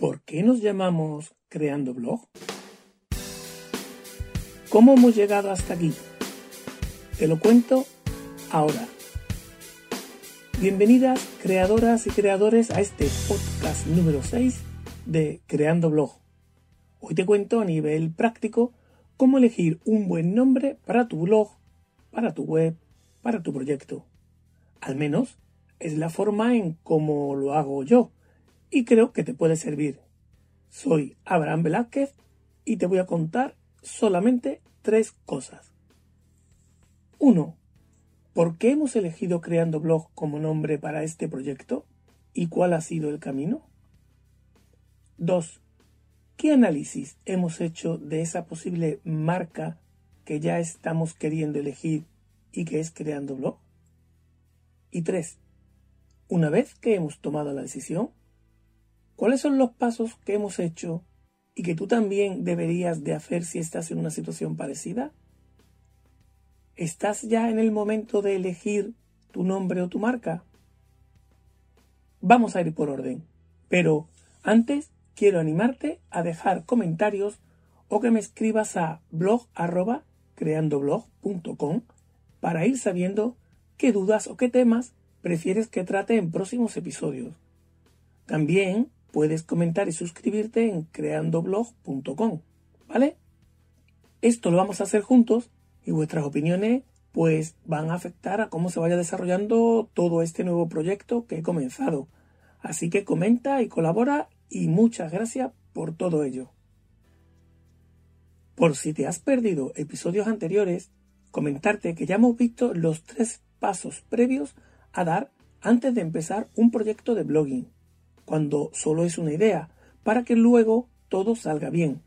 ¿Por qué nos llamamos Creando Blog? ¿Cómo hemos llegado hasta aquí? Te lo cuento ahora. Bienvenidas creadoras y creadores a este podcast número 6 de Creando Blog. Hoy te cuento a nivel práctico cómo elegir un buen nombre para tu blog, para tu web, para tu proyecto. Al menos es la forma en cómo lo hago yo y creo que te puede servir. Soy Abraham Velázquez y te voy a contar solamente tres cosas. 1. ¿Por qué hemos elegido Creando Blog como nombre para este proyecto y cuál ha sido el camino? 2. ¿Qué análisis hemos hecho de esa posible marca que ya estamos queriendo elegir y que es Creando Blog? Y 3. Una vez que hemos tomado la decisión, ¿cuáles son los pasos que hemos hecho y que tú también deberías de hacer si estás en una situación parecida? ¿Estás ya en el momento de elegir tu nombre o tu marca? Vamos a ir por orden, pero antes quiero animarte a dejar comentarios o que me escribas a blog creandoblog.com para ir sabiendo qué dudas o qué temas prefieres que trate en próximos episodios. También puedes comentar y suscribirte en creandoblog.com, ¿vale? Esto lo vamos a hacer juntos y vuestras opiniones pues van a afectar a cómo se vaya desarrollando todo este nuevo proyecto que he comenzado. Así que comenta y colabora y muchas gracias por todo ello. Por si te has perdido episodios anteriores, comentarte que ya hemos visto los tres pasos previos a dar antes de empezar un proyecto de blogging, cuando solo es una idea, para que luego todo salga bien.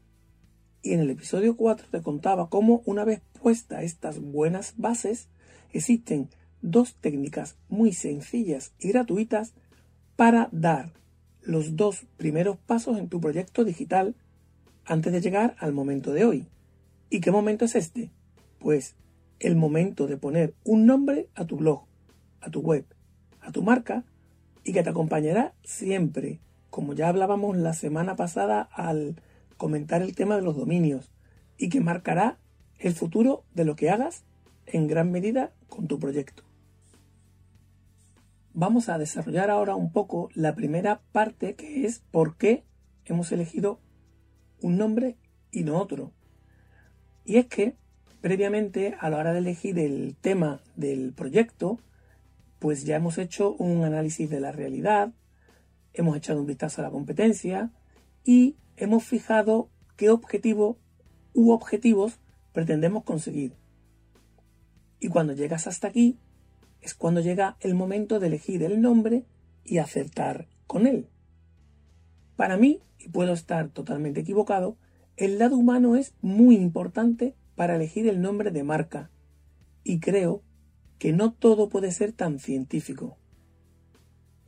Y en el episodio 4 te contaba cómo una vez puestas estas buenas bases, existen dos técnicas muy sencillas y gratuitas para dar los dos primeros pasos en tu proyecto digital antes de llegar al momento de hoy. ¿Y qué momento es este? Pues el momento de poner un nombre a tu blog a tu web, a tu marca y que te acompañará siempre, como ya hablábamos la semana pasada al comentar el tema de los dominios, y que marcará el futuro de lo que hagas en gran medida con tu proyecto. Vamos a desarrollar ahora un poco la primera parte que es por qué hemos elegido un nombre y no otro. Y es que previamente a la hora de elegir el tema del proyecto, pues ya hemos hecho un análisis de la realidad, hemos echado un vistazo a la competencia y hemos fijado qué objetivo u objetivos pretendemos conseguir. Y cuando llegas hasta aquí, es cuando llega el momento de elegir el nombre y acertar con él. Para mí, y puedo estar totalmente equivocado, el lado humano es muy importante para elegir el nombre de marca. Y creo que no todo puede ser tan científico.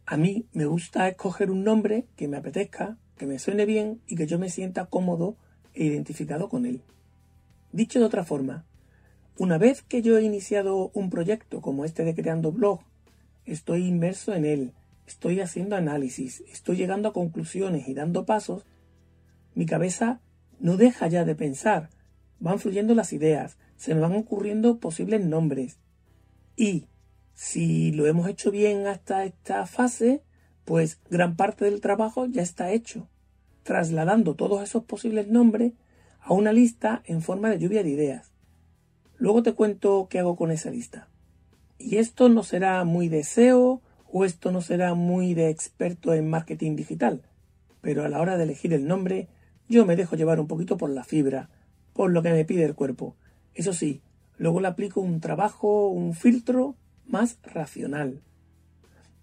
A mí me gusta escoger un nombre que me apetezca, que me suene bien y que yo me sienta cómodo e identificado con él. Dicho de otra forma, una vez que yo he iniciado un proyecto como este de Creando Blog, estoy inmerso en él, estoy haciendo análisis, estoy llegando a conclusiones y dando pasos, mi cabeza no deja ya de pensar, van fluyendo las ideas, se me van ocurriendo posibles nombres, y si lo hemos hecho bien hasta esta fase, pues gran parte del trabajo ya está hecho, trasladando todos esos posibles nombres a una lista en forma de lluvia de ideas. Luego te cuento qué hago con esa lista. Y esto no será muy de SEO o esto no será muy de experto en marketing digital, pero a la hora de elegir el nombre yo me dejo llevar un poquito por la fibra, por lo que me pide el cuerpo. Eso sí, Luego le aplico un trabajo, un filtro más racional.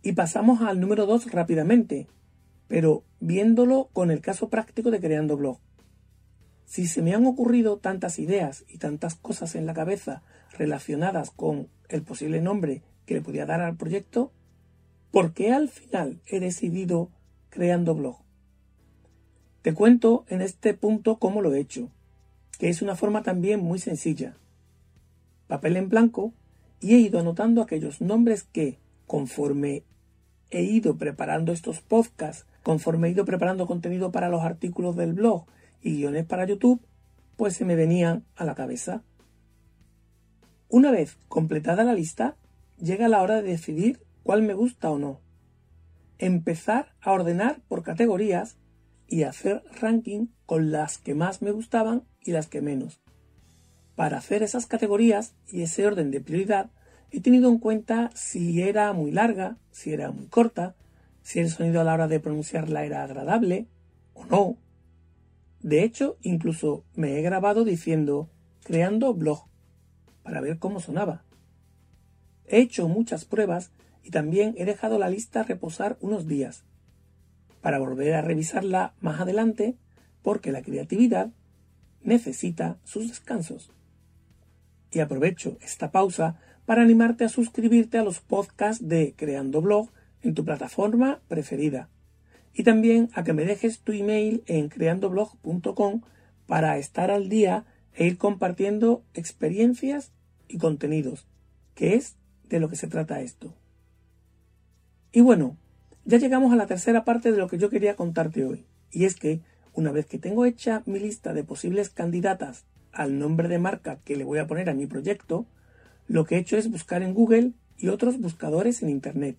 Y pasamos al número 2 rápidamente, pero viéndolo con el caso práctico de creando blog. Si se me han ocurrido tantas ideas y tantas cosas en la cabeza relacionadas con el posible nombre que le podía dar al proyecto, ¿por qué al final he decidido creando blog? Te cuento en este punto cómo lo he hecho, que es una forma también muy sencilla papel en blanco y he ido anotando aquellos nombres que, conforme he ido preparando estos podcasts conforme he ido preparando contenido para los artículos del blog y guiones para YouTube, pues se me venían a la cabeza. Una vez completada la lista, llega la hora de decidir cuál me gusta o no. Empezar a ordenar por categorías y hacer ranking con las que más me gustaban y las que menos. Para hacer esas categorías y ese orden de prioridad, he tenido en cuenta si era muy larga, si era muy corta, si el sonido a la hora de pronunciarla era agradable o no. De hecho, incluso me he grabado diciendo creando blog para ver cómo sonaba. He hecho muchas pruebas y también he dejado la lista reposar unos días para volver a revisarla más adelante porque la creatividad necesita sus descansos. Y aprovecho esta pausa para animarte a suscribirte a los podcasts de Creando Blog en tu plataforma preferida. Y también a que me dejes tu email en creandoblog.com para estar al día e ir compartiendo experiencias y contenidos, que es de lo que se trata esto. Y bueno, ya llegamos a la tercera parte de lo que yo quería contarte hoy, y es que una vez que tengo hecha mi lista de posibles candidatas al nombre de marca que le voy a poner a mi proyecto, lo que he hecho es buscar en Google y otros buscadores en Internet.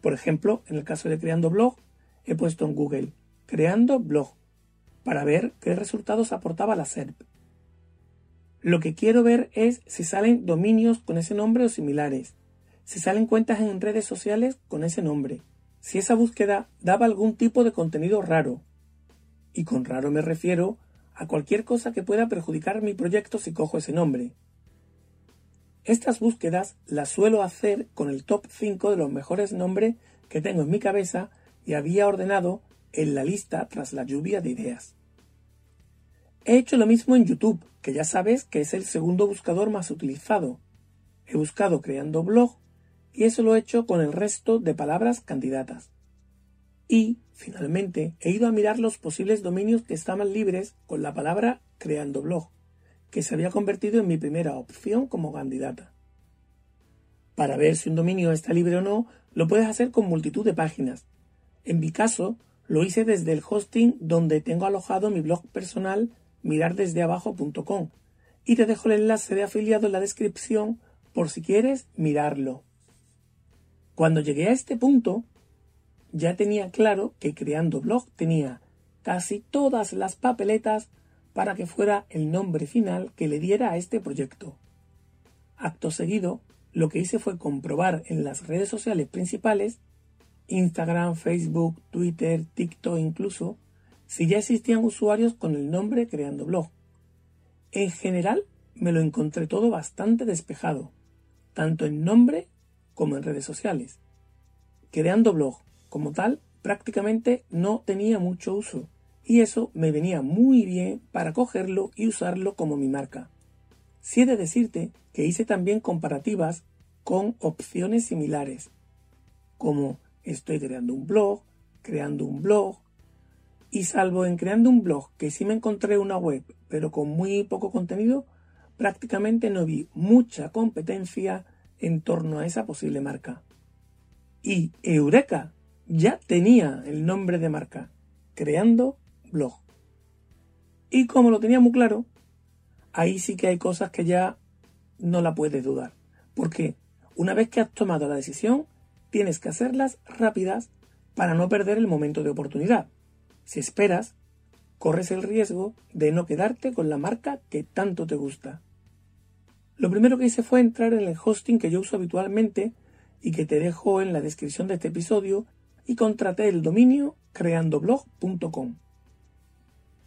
Por ejemplo, en el caso de Creando Blog, he puesto en Google Creando Blog para ver qué resultados aportaba la SERP. Lo que quiero ver es si salen dominios con ese nombre o similares, si salen cuentas en redes sociales con ese nombre, si esa búsqueda daba algún tipo de contenido raro. Y con raro me refiero a cualquier cosa que pueda perjudicar mi proyecto si cojo ese nombre. Estas búsquedas las suelo hacer con el top 5 de los mejores nombres que tengo en mi cabeza y había ordenado en la lista tras la lluvia de ideas. He hecho lo mismo en YouTube, que ya sabes que es el segundo buscador más utilizado. He buscado creando blog y eso lo he hecho con el resto de palabras candidatas. Y, finalmente, he ido a mirar los posibles dominios que estaban libres con la palabra creando blog que se había convertido en mi primera opción como candidata. Para ver si un dominio está libre o no, lo puedes hacer con multitud de páginas. En mi caso, lo hice desde el hosting donde tengo alojado mi blog personal mirardesdeabajo.com y te dejo el enlace de afiliado en la descripción por si quieres mirarlo. Cuando llegué a este punto, ya tenía claro que creando blog tenía casi todas las papeletas para que fuera el nombre final que le diera a este proyecto. Acto seguido, lo que hice fue comprobar en las redes sociales principales, Instagram, Facebook, Twitter, TikTok incluso, si ya existían usuarios con el nombre Creando Blog. En general, me lo encontré todo bastante despejado, tanto en nombre como en redes sociales. Creando Blog, como tal, prácticamente no tenía mucho uso, y eso me venía muy bien para cogerlo y usarlo como mi marca. Si he de decirte que hice también comparativas con opciones similares, como estoy creando un blog, creando un blog, y salvo en creando un blog que sí me encontré una web, pero con muy poco contenido, prácticamente no vi mucha competencia en torno a esa posible marca. Y Eureka ya tenía el nombre de marca, creando blog. Y como lo tenía muy claro, ahí sí que hay cosas que ya no la puedes dudar. Porque una vez que has tomado la decisión, tienes que hacerlas rápidas para no perder el momento de oportunidad. Si esperas, corres el riesgo de no quedarte con la marca que tanto te gusta. Lo primero que hice fue entrar en el hosting que yo uso habitualmente y que te dejo en la descripción de este episodio y contraté el dominio creandoblog.com.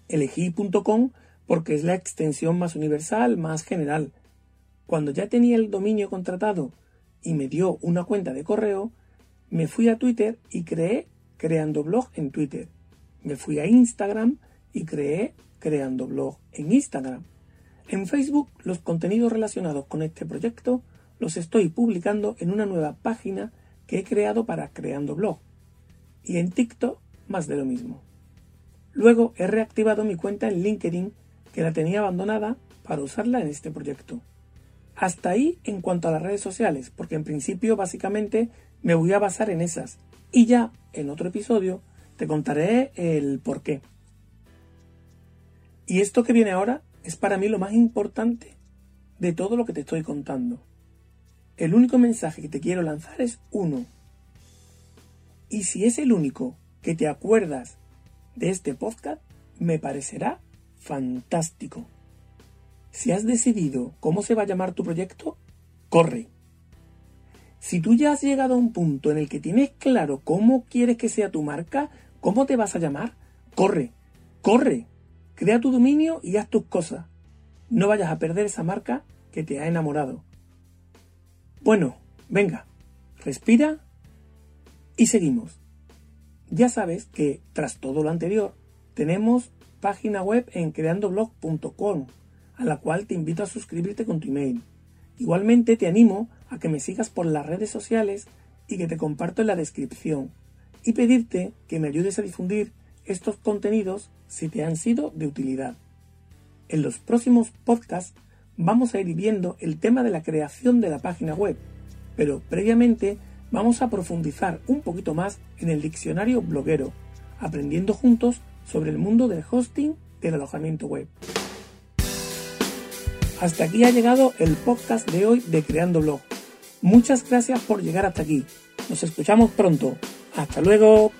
Elegí .com porque es la extensión más universal, más general. Cuando ya tenía el dominio contratado y me dio una cuenta de correo, me fui a Twitter y creé Creando Blog en Twitter. Me fui a Instagram y creé Creando Blog en Instagram. En Facebook los contenidos relacionados con este proyecto los estoy publicando en una nueva página que he creado para Creando Blog. Y en TikTok más de lo mismo. Luego he reactivado mi cuenta en LinkedIn que la tenía abandonada para usarla en este proyecto. Hasta ahí en cuanto a las redes sociales, porque en principio básicamente me voy a basar en esas. Y ya en otro episodio te contaré el por qué. Y esto que viene ahora es para mí lo más importante de todo lo que te estoy contando. El único mensaje que te quiero lanzar es uno. Y si es el único que te acuerdas de este podcast, me parecerá fantástico. Si has decidido cómo se va a llamar tu proyecto, corre. Si tú ya has llegado a un punto en el que tienes claro cómo quieres que sea tu marca, cómo te vas a llamar, corre, corre, crea tu dominio y haz tus cosas. No vayas a perder esa marca que te ha enamorado. Bueno, venga, respira y seguimos. Ya sabes que tras todo lo anterior, tenemos página web en creandoblog.com, a la cual te invito a suscribirte con tu email. Igualmente te animo a que me sigas por las redes sociales y que te comparto en la descripción y pedirte que me ayudes a difundir estos contenidos si te han sido de utilidad. En los próximos podcasts vamos a ir viendo el tema de la creación de la página web, pero previamente vamos a profundizar un poquito más en el diccionario bloguero, aprendiendo juntos sobre el mundo del hosting del alojamiento web. Hasta aquí ha llegado el podcast de hoy de Creando Blog. Muchas gracias por llegar hasta aquí. Nos escuchamos pronto. Hasta luego.